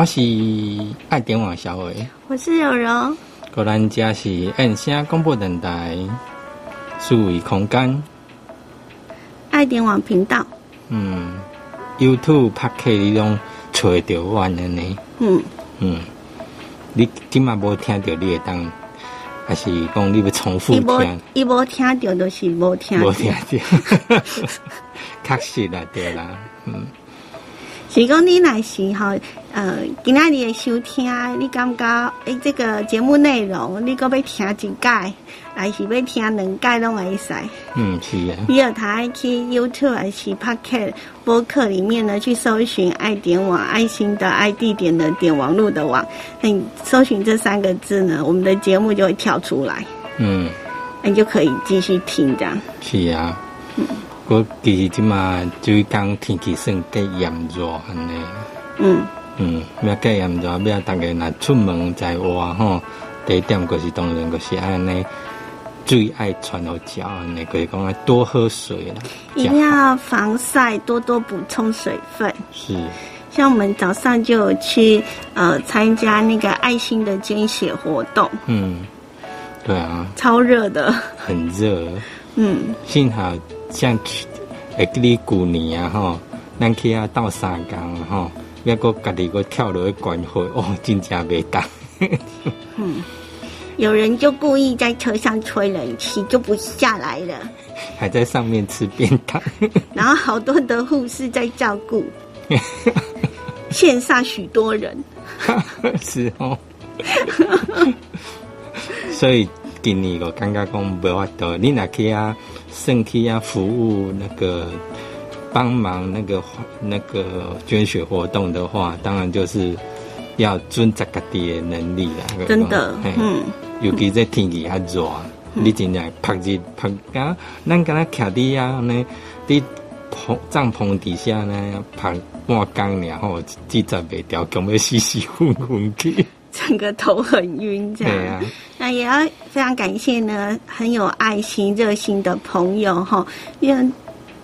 我是爱点网小伟，我是有容，个咱家是按声广播电台数位空间，爱点网频道，嗯，YouTube 拍客你拢找到我安尼，嗯。嗯，你今嘛无听到你会当，还是讲你要重复听？伊无听到就是无听到。无，听到，确实啦，对啦，嗯，是讲你来时吼，呃，今仔日的收听，你感觉诶、这个节目内容，你搁要听一届，还是要听两届拢会使？嗯，是啊，你有台去 YouTube 还是 Pocket 播客里面呢，去搜寻“爱点网”，爱心的爱地点的点网络的网，那你搜寻这三个字呢，我们的节目就会跳出来，嗯。那你就可以继续听这样。是啊，我其实即马就是讲天气算计炎热安尼，嗯，嗯，要计炎热，要大家若出门在外吼，第一点就是当然就是安尼，最爱传好脚安尼，就是讲要多喝水啦，一定要防晒，多多补充水分。是，像我们早上就有去呃参加那个爱心的捐血活动，嗯，对啊，超热的，很热，嗯，幸好像去，会记你旧年啊吼，咱去啊斗三工吼，要个家己个跳落去关火，哦，真正袂当。有人就故意在车上吹冷气，就不下来了。还在上面吃便当，然后好多的护士在照顾，线下许多人。是哦。所以今年我感觉讲无法度，你若去啊，算去啊服务那个帮忙那个那个捐血活动的话，当然就是要尊责家己的能力啦。真的嘿嗯，尤其这天气较热，你真正晒日晒啊，咱敢若徛伫啊呢，伫棚帐篷底下呢晒半工尔吼，记载袂掉，强要死死昏昏去。整个头很晕，这样。对啊，那也要非常感谢呢，很有爱心、热心的朋友哈，因为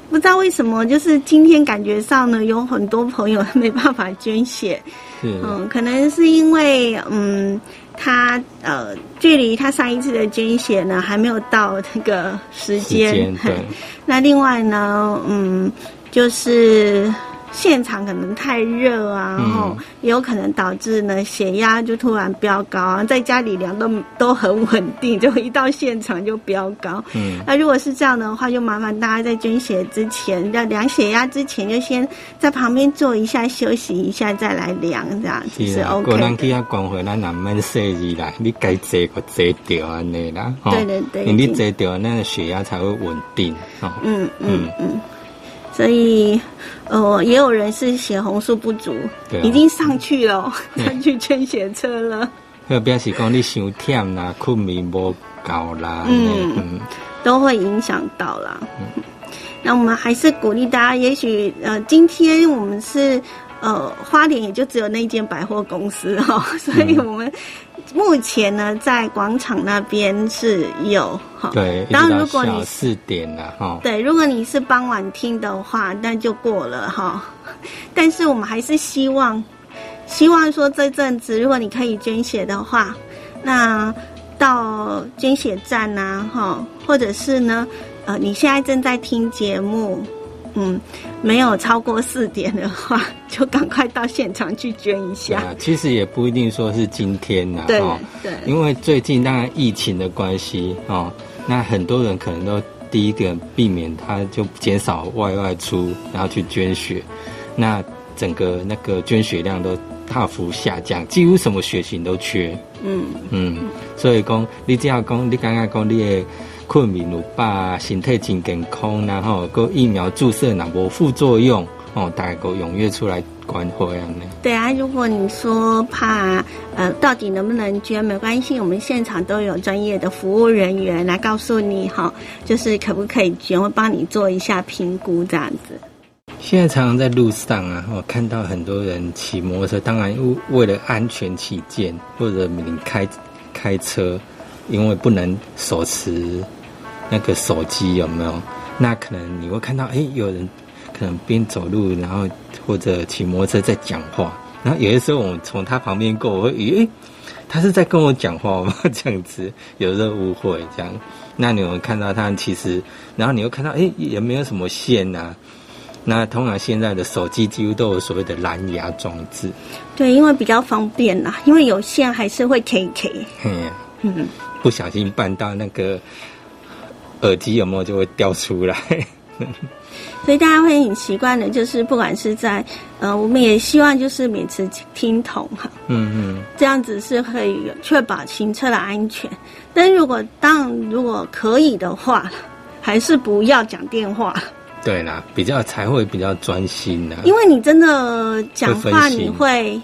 不知道为什么，就是今天感觉上呢，有很多朋友 没办法捐血，嗯，可能是因为嗯，他呃，距离他上一次的捐血呢还没有到那个时时，间对，那另外呢，嗯，就是现场可能太热啊，然后、嗯也有可能导致呢血压就突然飙高啊，在家里量都都很稳定，就一到现场就飙高。嗯，那如果是这样的话，就麻烦大家在捐血之前，要量血压之前，就先在旁边坐一下，休息一下，再来量，这样子是啊，OK 个人的。去遐关怀，咱也免细字啦，你该坐个坐掉安尼啦，吼。对对对你坐掉，那个血压才会稳定，吼，嗯嗯。嗯，所以呃，也有人是血红素不足，对啊已经上去了，上去捐血车了。特别是讲你想忝啦，困眠无够啦，嗯嗯嗯，都会影响到啦。那我们还是鼓励大家，也许呃，今天我们是呃花莲也就只有那间百货公司哈、所以我们目前呢在广场那边是有哈。对，当然后如果你四点了哦，对，如果你是傍晚听的话，那就过了哈。但是我们还是希望，希望说这阵子，如果你可以捐血的话，那到捐血站呐、哈，或者是呢，呃，你现在正在听节目，嗯，没有超过四点的话，就赶快到现场去捐一下。啊，其实也不一定说是今天呐，对吼对，因为最近当然疫情的关系哦，那很多人可能都第一个避免他就减少外外出，然后去捐血，那整个那个捐血量都大幅下降，几乎什么血型都缺。嗯，嗯，所以讲你只要讲你刚刚讲你的困眠有饱，身体真健康，然后个疫苗注射若无副作用，哦，大家个踊跃出来关怀安尼。对啊，如果你说怕呃到底能不能捐，没关系，我们现场都有专业的服务人员来告诉你哈，就是可不可以捐，会帮你做一下评估这样子。现在常常在路上啊，我看到很多人骑摩托车，当然为为了安全起见，或者你开开车，因为不能手持那个手机，有没有？那可能你会看到，哎，有人可能边走路，然后或者骑摩托车在讲话，然后有的时候我们从他旁边过，我会以为他是在跟我讲话吗？这样子，有时候误会这样。那你有看到他其实，然后你又看到哎也没有什么线呐、那通常现在的手机几乎都有所谓的蓝牙装置，对，因为比较方便啦，因为有线还是会 K K。嗯，嗯，不小心绊到那个耳机有没有就会掉出来。所以大家会很习惯的，就是不管是在呃，我们也希望就是每次听筒哈，嗯嗯，这样子是可以确保行车的安全。但如果当如果可以的话，还是不要讲电话，对啦，比较才会比较专心呐、因为你真的讲话，你会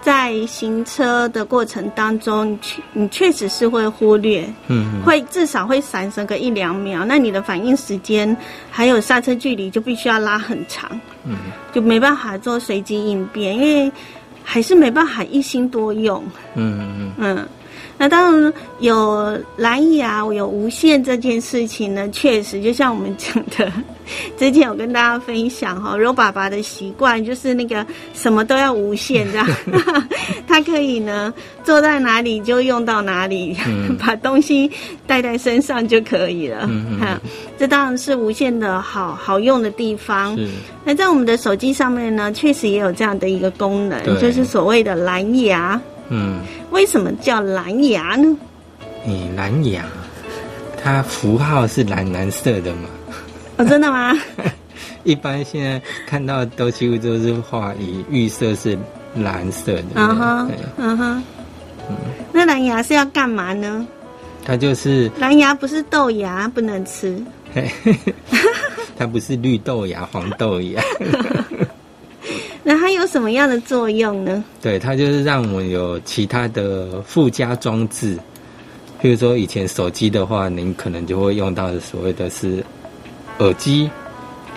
在行车的过程当中，你确你确实是会忽略，嗯嗯，会至少会闪神个一两秒，那你的反应时间还有刹车距离就必须要拉很长，嗯，就没办法做随机应变，因为还是没办法一心多用。嗯嗯嗯，那当然有蓝牙有无线这件事情呢，确实就像我们讲的，之前有跟大家分享哈，柔爸爸的习惯就是那个什么都要无线这样，他可以呢坐在哪里就用到哪里，嗯把东西带在身上就可以了。哈，这当然是无线的好好用的地方。那在我们的手机上面呢，确实也有这样的一个功能，就是所谓的蓝牙。嗯，为什么叫蓝牙呢？你蓝牙，它符号是蓝蓝色的嘛？哦，真的吗？一般现在看到都几乎都是画以预设是蓝色的，嗯哼对，嗯哼。那蓝牙是要干嘛呢？它就是蓝牙不是豆芽，不能吃。它不是绿豆芽、黄豆芽，那它有什么样的作用呢？对，它就是让我们有其他的附加装置，比如说以前手机的话，您可能就会用到的所谓的是耳机，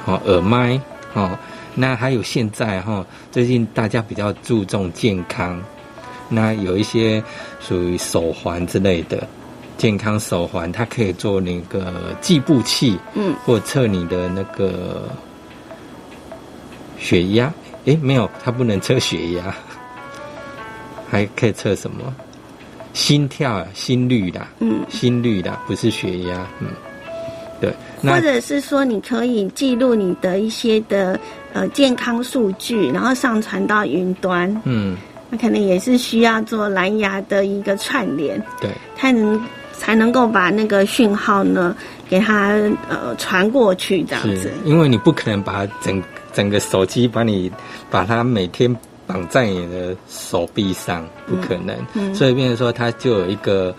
哦，耳麦，哦，那还有现在哈、最近大家比较注重健康，那有一些属于手环之类的健康手环，它可以做那个计步器，嗯，或测你的那个血压。诶，没有，它不能测血压，还可以测什么？心跳啊，心率啦，嗯，心率啦，不是血压，嗯，对，或者是说，你可以记录你的一些的呃健康数据，然后上传到云端。嗯，那可能也是需要做蓝牙的一个串联，对，才能才能够把那个讯号呢给它呃传过去，这样是子。因为你不可能把整整个手机把你把它每天绑在你的手臂上，不可能，嗯所以变成说它就有一个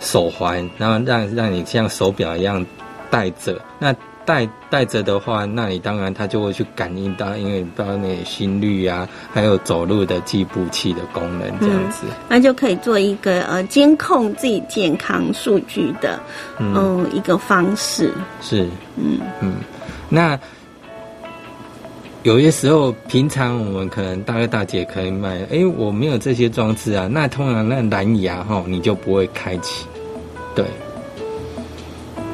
手环，然后让让你像手表一样戴着，那。戴戴着的话，那你当然它就会去感应到，因为你不知道那个心率啊，还有走路的计步器的功能这样子。那就可以做一个呃监控自己健康数据的嗯，嗯、一个方式。是，嗯嗯，那有些时候，平常我们可能大哥大姐可以买，哎，我没有这些装置啊，那通常那蓝牙哈，你就不会开启，对，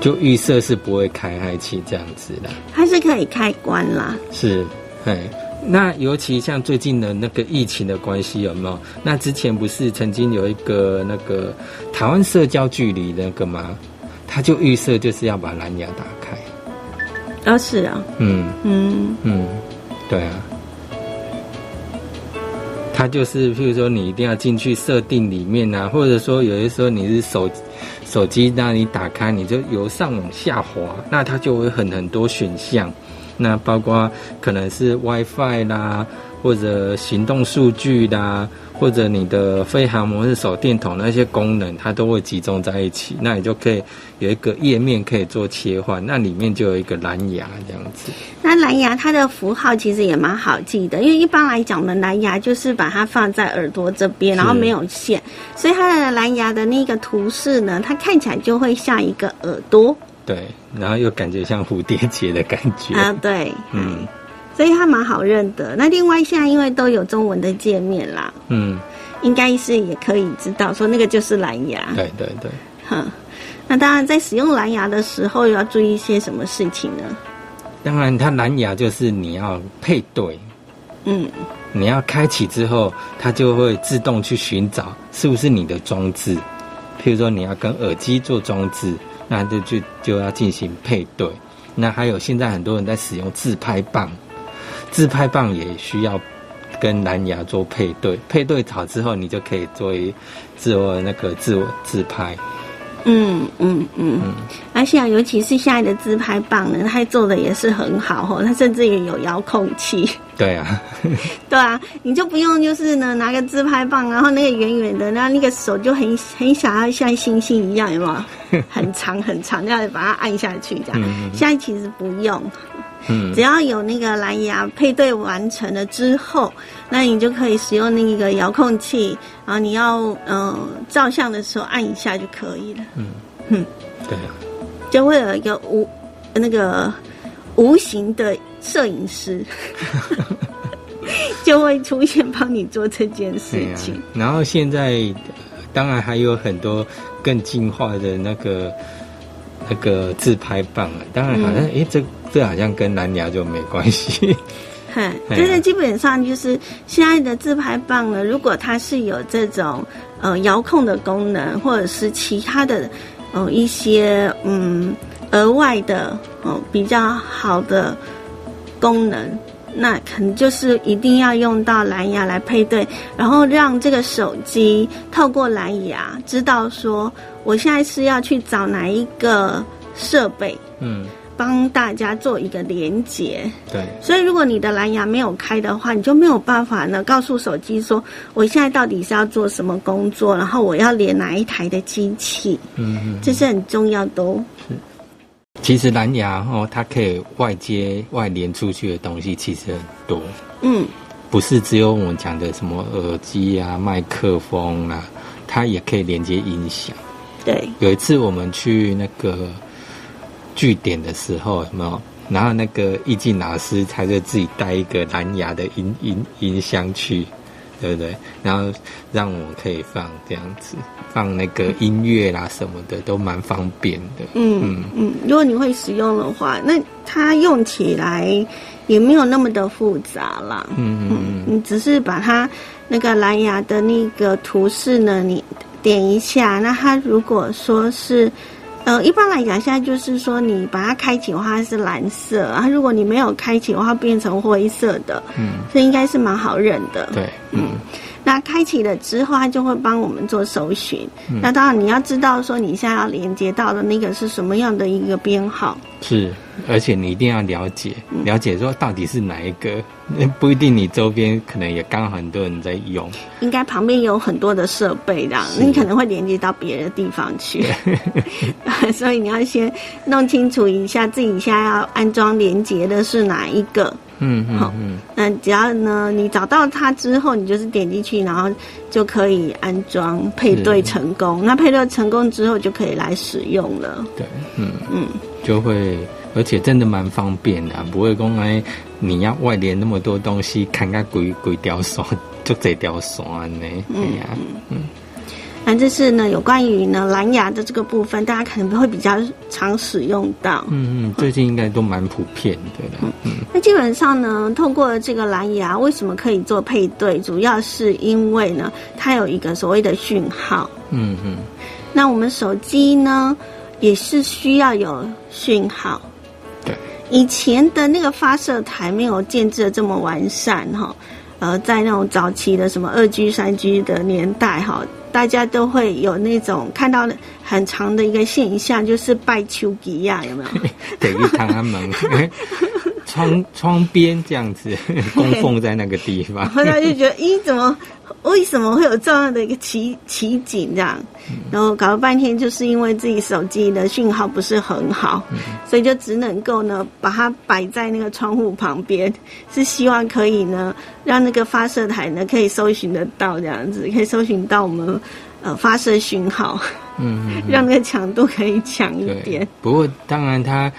就预设是不会开开启这样子的，它是可以开关啦。是，哎。那尤其像最近的那个疫情的关系，有没有？那之前不是曾经有一个那个台湾社交距离那个吗？他就预设就是要把蓝牙打开，哦，是啊，嗯，嗯嗯，对啊，它就是，譬如说你一定要进去设定里面啊，或者说有些时候你是手手机，那你打开你就由上往下滑，那它就会很很多选项，那包括可能是 WiFi 啦，或者行动数据啦，或者你的飞行模式、手电筒那些功能，它都会集中在一起，那你就可以有一个页面可以做切换，那里面就有一个蓝牙这样子。那蓝牙它的符号其实也蛮好记的，因为一般来讲，我们蓝牙就是把它放在耳朵这边，然后没有线，所以它的蓝牙的那个图示呢，它看起来就会像一个耳朵对，然后又感觉像蝴蝶结的感觉。啊，对，嗯所以它蛮好认的。那另外现在因为都有中文的界面啦，嗯，应该是也可以知道说那个就是蓝牙。对对对，哼，那当然在使用蓝牙的时候，要注意一些什么事情呢？当然它蓝牙就是你要配对，嗯，你要开启之后，它就会自动去寻找是不是你的装置。譬如说你要跟耳机做装置，那就就就要进行配对。那还有现在很多人在使用自拍棒，自拍棒也需要跟蓝牙做配对，配对好之后，你就可以做一自我那个自我自拍。嗯嗯嗯，而且尤其是现在的自拍棒呢，它做的也是很好哦，它甚至也有遥控器。对啊，对啊，你就不用就是呢拿个自拍棒，然后那个圆圆的，然后那个手就很很想要像星星一样，有没有？很 长很长，这样把它按下去这样。现在其实不用。嗯，只要有那个蓝牙配对完成了之后，那你就可以使用那个遥控器，然后你要嗯照相的时候按一下就可以了。嗯嗯，对，就会有一个无那个无形的摄影师，就会出现帮你做这件事情。然后现在当然还有很多更进化的那个那个自拍棒啊，当然好像哎这。这好像跟蓝牙就没关系。哼，就是基本上就是现在的自拍棒呢，如果它是有这种呃遥控的功能，或者是其他的呃一些嗯额外的哦比较好的功能，那可能就是一定要用到蓝牙来配对，然后让这个手机透过蓝牙知道说我现在是要去找哪一个设备。嗯。帮大家做一个连接，对，所以如果你的蓝牙没有开的话，你就没有办法呢告诉手机说我现在到底是要做什么工作，然后我要连哪一台的机器，嗯，这是很重要的哦。其实蓝牙哦，它可以外接外连出去的东西其实很多，嗯，不是只有我们讲的什么耳机啊、麦克风啊，它也可以连接音响。对，有一次我们去那个。据点的时候有没有？然后那个易静老师他就自己带一个蓝牙的音音音箱去，对不对？然后让我可以放这样子，放那个音乐啦什么的都蛮方便的。嗯嗯嗯，如果你会使用的话，那它用起来也没有那么的复杂啦。嗯嗯嗯，你只是把它那个蓝牙的那个图示呢，你点一下，那它如果说是。呃，一般来讲，现在就是说，你把它开启的话它是蓝色，啊，如果你没有开启的话，变成灰色的，嗯，这应该是蛮好认的。对，嗯。那开启了之后，它就会帮我们做搜寻。那当然，你要知道说你现在要连接到的那个是什么样的一个编号。是，而且你一定要了解，了解说到底是哪一个。不一定，你周边可能也刚好很多人在用。应该旁边有很多的设备，这样你可能会连接到别的地方去。所以你要先弄清楚一下自己现在要安装连接的是哪一个。嗯，好，嗯，那只要呢，你找到它之后，你就是点进去，然后就可以安装配对成功。那配对成功之后，就可以来使用了。对，嗯嗯，就会，而且真的蛮方便的，不会公开，你要外连那么多东西，看看鬼鬼条线，就这条线呢，哎呀，嗯。那这是呢，有关于呢蓝牙的这个部分，大家可能会比较常使用到。嗯嗯，最近应该都蛮普遍的嗯。嗯，那基本上呢，透过这个蓝牙，为什么可以做配对？主要是因为呢，它有一个所谓的讯号。嗯嗯。那我们手机呢，也是需要有讯号。对。以前的那个发射台没有建制的这么完善哈，呃，在那种早期的什么二 G、三 G 的年代哈。大家都会有那种看到很长的一个现象，就是拜丘吉亚，有没有？等于他门 窗窗边这样子供奉在那个地方，后来就觉得，咦，怎么为什么会有这样的一个奇奇景这样？然后搞了半天，就是因为自己手机的讯号不是很好，所以就只能够呢把它摆在那个窗户旁边，是希望可以呢让那个发射台呢可以搜寻得到这样子，可以搜寻到我们呃发射讯号，嗯，让那个强度可以强一点。不过当然它。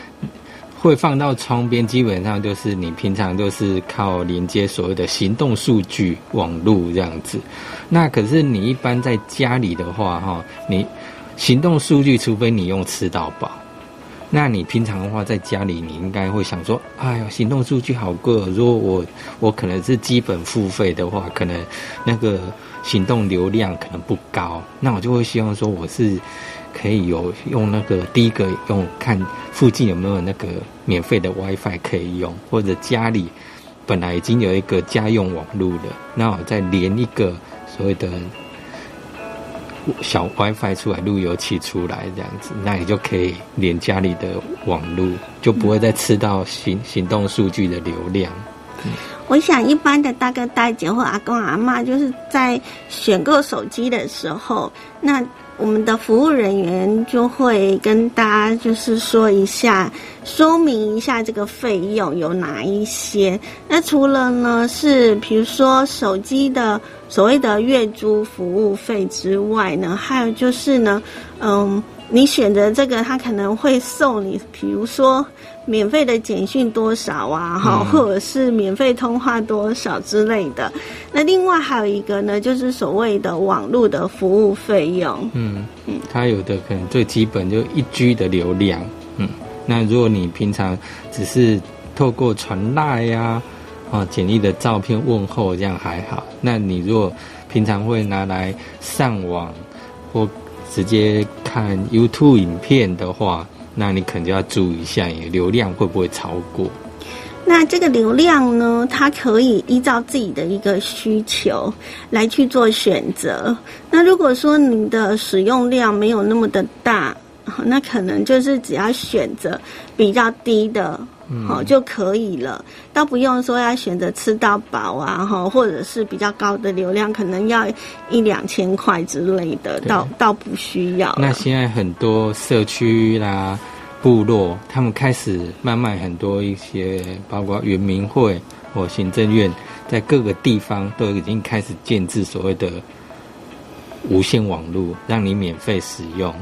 会放到窗边，基本上就是你平常都是靠连接所谓的行动数据网络这样子。那可是你一般在家里的话，哈，你行动数据，除非你用吃到饱，那你平常的话，在家里你应该会想说，哎呀，行动数据好贵哦。如果我我可能是基本付费的话，可能那个行动流量可能不高，那我就会希望说我是可以有用那个第一个用看附近有没有那个免费的 WiFi 可以用，或者家里本来已经有一个家用网络了，那我再连一个所谓的。小 WiFi 出来，路由器出来，这样子，那你就可以连家里的网络，就不会再吃到行行动数据的流量。我想，一般的大哥大姐或阿公阿妈，就是在选购手机的时候，那。我们的服务人员就会跟大家就是说一下，说明一下这个费用有哪一些。那除了呢是比如说手机的所谓的月租服务费之外呢，还有就是呢，嗯。你选择这个，他可能会送你，比如说免费的简讯多少啊，哈，或者是免费通话多少之类的。那另外还有一个呢，就是所谓的网络的服务费用。嗯嗯，它有的可能最基本就一 G 的流量。嗯，那如果你平常只是透过传赖呀，啊，简历的照片问候这样还好。那你如果平常会拿来上网或直接看 YouTube 影片的话，那你可能就要注意一下，你流量会不会超过？那这个流量呢，它可以依照自己的一个需求来去做选择。那如果说你的使用量没有那么的大，那可能就是只要选择比较低的。好就可以了，倒不用说要选择吃到饱啊，哈，或者是比较高的流量，可能要一两千块之类的，倒倒不需要。那现在很多社区啦、部落，他们开始慢慢很多一些，包括原民会或行政院，在各个地方都已经开始建制所谓的无线网络，让你免费使用。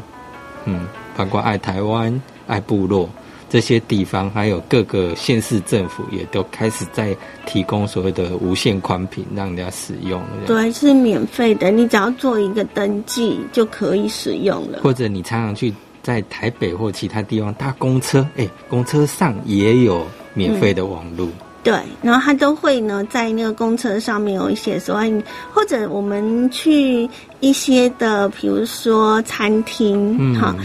嗯，包括爱台湾、爱部落。这些地方还有各个县市政府也都开始在提供所谓的无线宽频，让人家使用。对，是免费的，你只要做一个登记就可以使用了。或者你常常去在台北或其他地方搭公车，哎，公车上也有免费的网络。对，然后他都会呢在那个公车上面有一些所谓，或者我们去一些的，比如说餐厅，哈。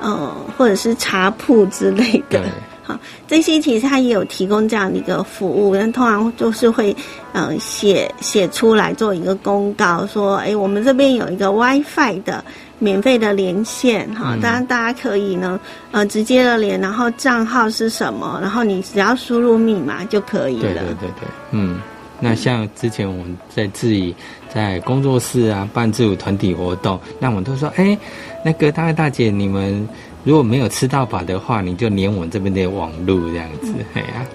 呃，或者是茶铺之类的，好，这些其实它也有提供这样的一个服务，但通常就是会，嗯，写写出来做一个公告，说，哎，我们这边有一个 WiFi 的免费的连线，哈，当然大家可以呢，呃，直接的连，然后账号是什么，然后你只要输入密码就可以了。对对对对，嗯，那像之前我们在自己在工作室啊办自主团体活动，那我们都说，哎。那个大哥大姐，你们如果没有吃到饱的话，你就连我们这边的网路这样子，哎呀。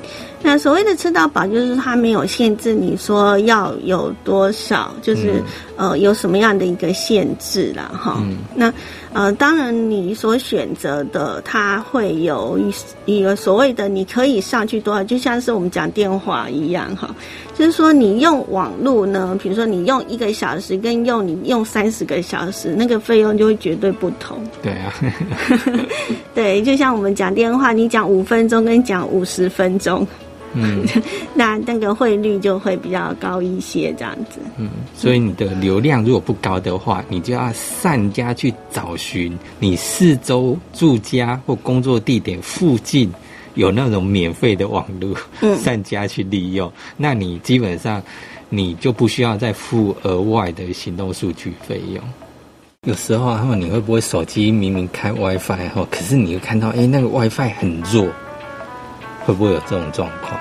那所谓的吃到饱，就是它没有限制你说要有多少，就是呃有什么样的一个限制啦，哈。那呃当然你所选择的，它会有一一个所谓的你可以上去多少，就像是我们讲电话一样，哈。就是说你用网络呢，比如说你用一个小时，跟用你用三十个小时，那个费用就会绝对不同。对啊。对，就像我们讲电话，你讲五分钟跟讲五十分钟。嗯，那那个汇率就会比较高一些，这样子。嗯，所以你的流量如果不高的话，你就要善加去找寻你四周住家或工作地点附近有那种免费的网络，善加去利用。那你基本上你就不需要再付额外的行动数据费用。有时候他们你会不会手机明明开 WiFi 哈，可是你会看到哎那个 WiFi 很弱。会不会有这种状况？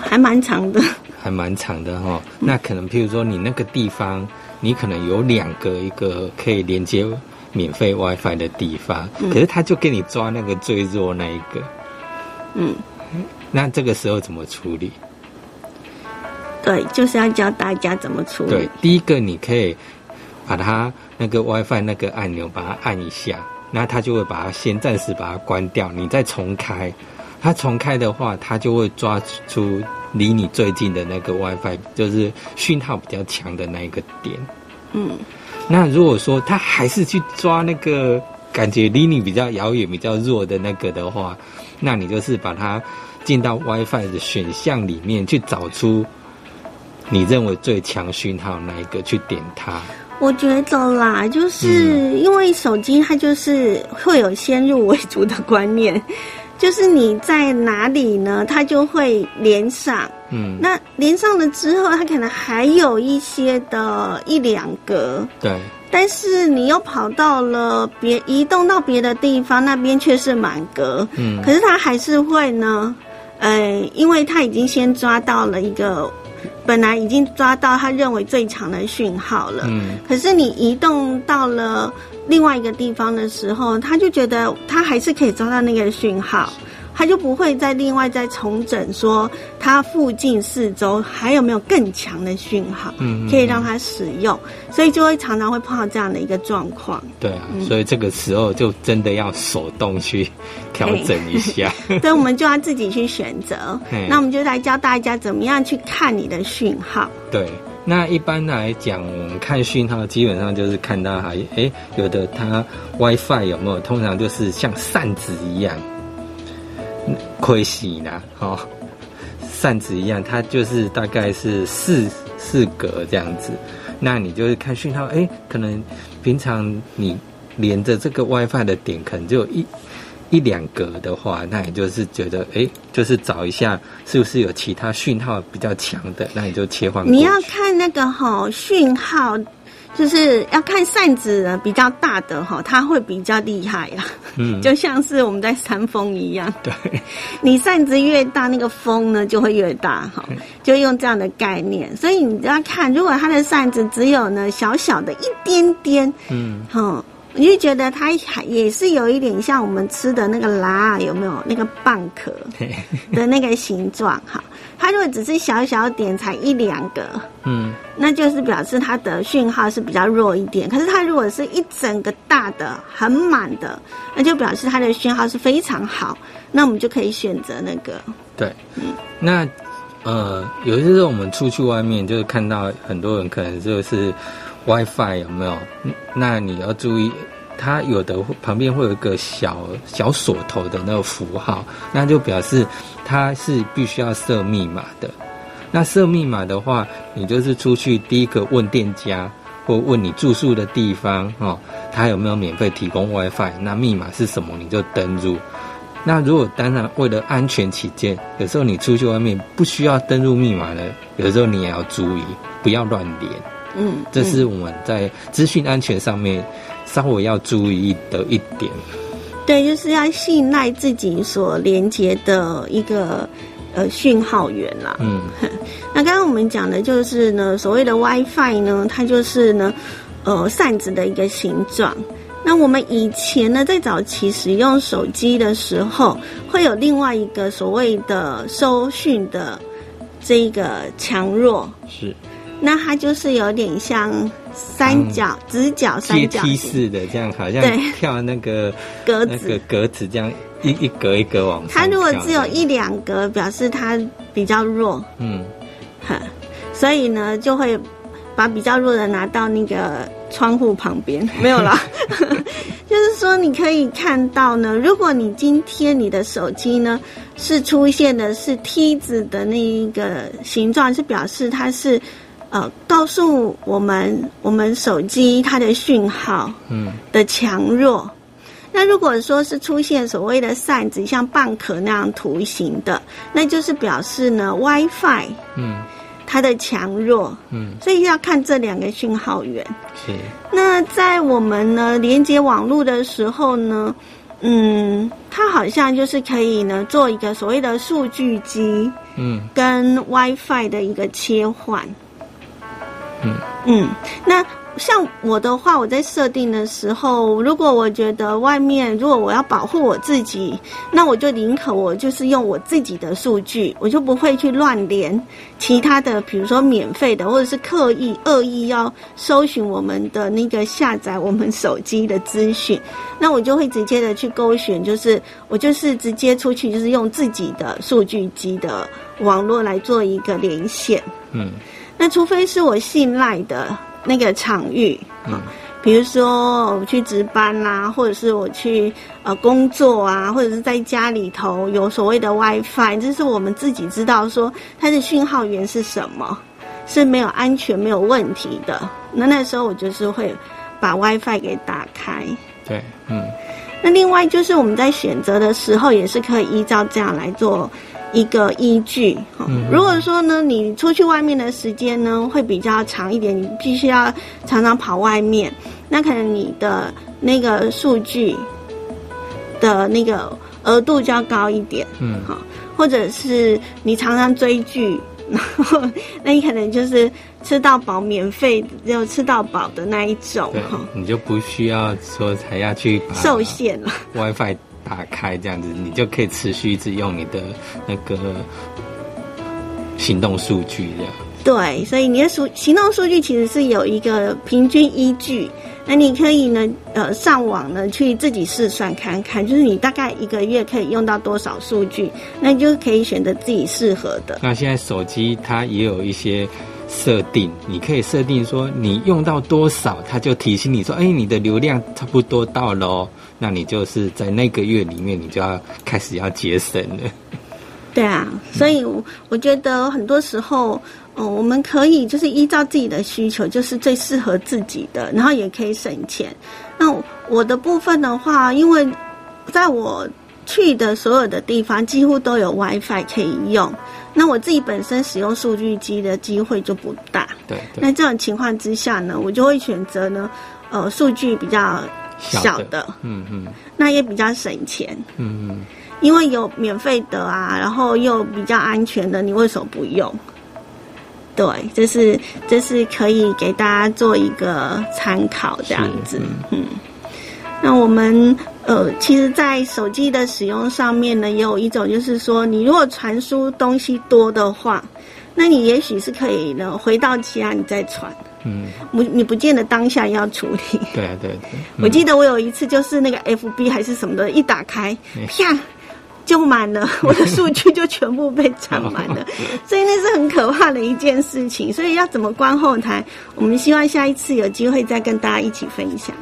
还蛮长的，还蛮长的哈。那可能，譬如说，你那个地方，你可能有两个一个可以连接免费 WiFi 的地方，可是他就给你抓那个最弱那一个。嗯，那这个时候怎么处理？对，就是要教大家怎么处理。对，第一个你可以把它那个 WiFi 那个按钮把它按一下，那它就会把它先暂时把它关掉，你再重开。它重开的话，它就会抓出离你最近的那个 WiFi，就是讯号比较强的那一个点。嗯，那如果说它还是去抓那个感觉离你比较遥远、比较弱的那个的话，那你就是把它进到 WiFi 的选项里面去找出你认为最强讯号那一个去点它。我觉得啦，就是因为手机它就是会有先入为主的观念，就是你在哪里呢，它就会连上。嗯，那连上了之后，它可能还有一些的一两格，对，但是你又跑到了别移动到别的地方，那边却是满格。嗯。可是它还是会呢，呃，因为它已经先抓到了一个，本来已经抓到他认为最强的讯号了。嗯可是你移动到了另外一个地方的时候，他就觉得他还是可以抓到那个讯号，他就不会再另外再重整说它附近四周还有没有更强的讯号，嗯，可以让它使用，所以就会常常会碰到这样的一个状况。对啊，所以这个时候就真的要手动去调整一下。所以我们就要自己去选择。那我们就来教大家怎么样去看你的讯号。对，那一般来讲，我们看讯号基本上就是看到还诶，有的它 WiFi 有没有，通常就是像扇子一样，嗯亏洗啦，哦，扇子一样，它就是大概是四四格这样子。那你就是看讯号，诶，可能平常你连着这个 WiFi 的点，可能就有一一两格的话，那你就是觉得，诶，就是找一下是不是有其他讯号比较强的，那你就切换。你要看那个哈讯号，就是要看扇子呢比较大的哈，它会比较厉害啊。嗯，就像是我们在扇风一样，对，你扇子越大，那个风呢就会越大哈，就用这样的概念。所以你要看，如果它的扇子只有呢小小的一点点，嗯。哈，你就觉得它还也是有一点像我们吃的那个辣，有没有？那个蚌壳的那个形状哈？它如果只是小小点，才一两个，嗯那就是表示它的讯号是比较弱一点。可是它如果是一整个大的、很满的，那就表示它的讯号是非常好。那我们就可以选择那个。对，嗯那呃，有些时候我们出去外面，就是看到很多人可能就是 WiFi 有没有？嗯那你要注意，它有的旁边会有一个小小锁头的那个符号，那就表示它是必须要设密码的。那设密码的话，你就是出去第一个问店家，或问你住宿的地方哦，他有没有免费提供 WiFi？那密码是什么？你就登入。那如果当然为了安全起见，有时候你出去外面不需要登入密码的，有时候你也要注意，不要乱连。嗯，这是我们在资讯安全上面稍微要注意的一点。对，就是要信赖自己所连接的一个呃讯号源啦。嗯 那刚刚我们讲的就是呢，所谓的 WiFi 呢，它就是呢，呃，扇子的一个形状。那我们以前呢，在早期使用手机的时候，会有另外一个所谓的收讯的这一个强弱，是那它就是有点像三角、直角、三角梯式的，这样好像跳那个 格子。那个格子，这样一一格一格往上它如果只有一两格，表示它比较弱，嗯。哈，所以呢，就会把比较弱的拿到那个窗户旁边，没有啦。就是说，你可以看到呢，如果你今天你的手机呢是出现的是梯子的那一个形状，是表示它是呃告诉我们我们手机它的讯号嗯的强弱。那如果说是出现所谓的扇子，像蚌壳那样图形的，那就是表示呢 WiFi 嗯它的强弱，嗯所以要看这两个讯号源。是那在我们呢连接网络的时候呢，嗯，它好像就是可以呢做一个所谓的数据机嗯跟 WiFi 的一个切换。嗯嗯，那像我的话，我在设定的时候，如果我觉得外面如果我要保护我自己，那我就宁可我就是用我自己的数据，我就不会去乱连其他的，比如说免费的，或者是刻意恶意要搜寻我们的那个下载我们手机的资讯，那我就会直接的去勾选，就是我就是直接出去，就是用自己的数据机的网络来做一个连线。嗯那除非是我信赖的那个场域，嗯比如说我去值班啦，或者是我去呃工作啊，或者是在家里头有所谓的 WiFi，这是我们自己知道说它的讯号源是什么，是没有安全没有问题的。那那时候我就是会把 WiFi 给打开。对，嗯。那另外就是我们在选择的时候，也是可以依照这样来做一个依据。如果说呢，你出去外面的时间呢会比较长一点，你必须要常常跑外面，那可能你的那个数据的那个额度就要高一点。嗯，好，或者是你常常追剧。然后，那你可能就是吃到饱，免费就吃到饱的那一种哈。你就不需要说才要去受限了。WiFi 打开这样子，你就可以持续一直用你的那个行动数据这样。对，所以你的数行动数据其实是有一个平均依据。那你可以呢，呃，上网呢去自己试算看看，就是你大概一个月可以用到多少数据，那你就可以选择自己适合的。那现在手机它也有一些设定，你可以设定说你用到多少，它就提醒你说，哎，你的流量差不多到了，那你就是在那个月里面，你就要开始要节省了。对啊，所以我觉得很多时候，嗯，我们可以就是依照自己的需求，就是最适合自己的，然后也可以省钱。那我的部分的话，因为在我去的所有的地方，几乎都有 WiFi 可以用。那我自己本身使用数据机的机会就不大。对。那这种情况之下呢，我就会选择呢，呃，数据比较小的，嗯嗯，那也比较省钱，嗯嗯。因为有免费的啊，然后又比较安全的，你为什么不用？对，这是这是可以给大家做一个参考，这样子。嗯，那我们呃，其实，在手机的使用上面呢，也有一种就是说，你如果传输东西多的话，那你也许是可以呢，回到家你再传。嗯，不，你不见得当下要处理。对对对。我记得我有一次就是那个 FB 还是什么的，一打开，啪。就满了，我的数据就全部被占满了，所以那是很可怕的一件事情。所以要怎么关后台，我们希望下一次有机会再跟大家一起分享。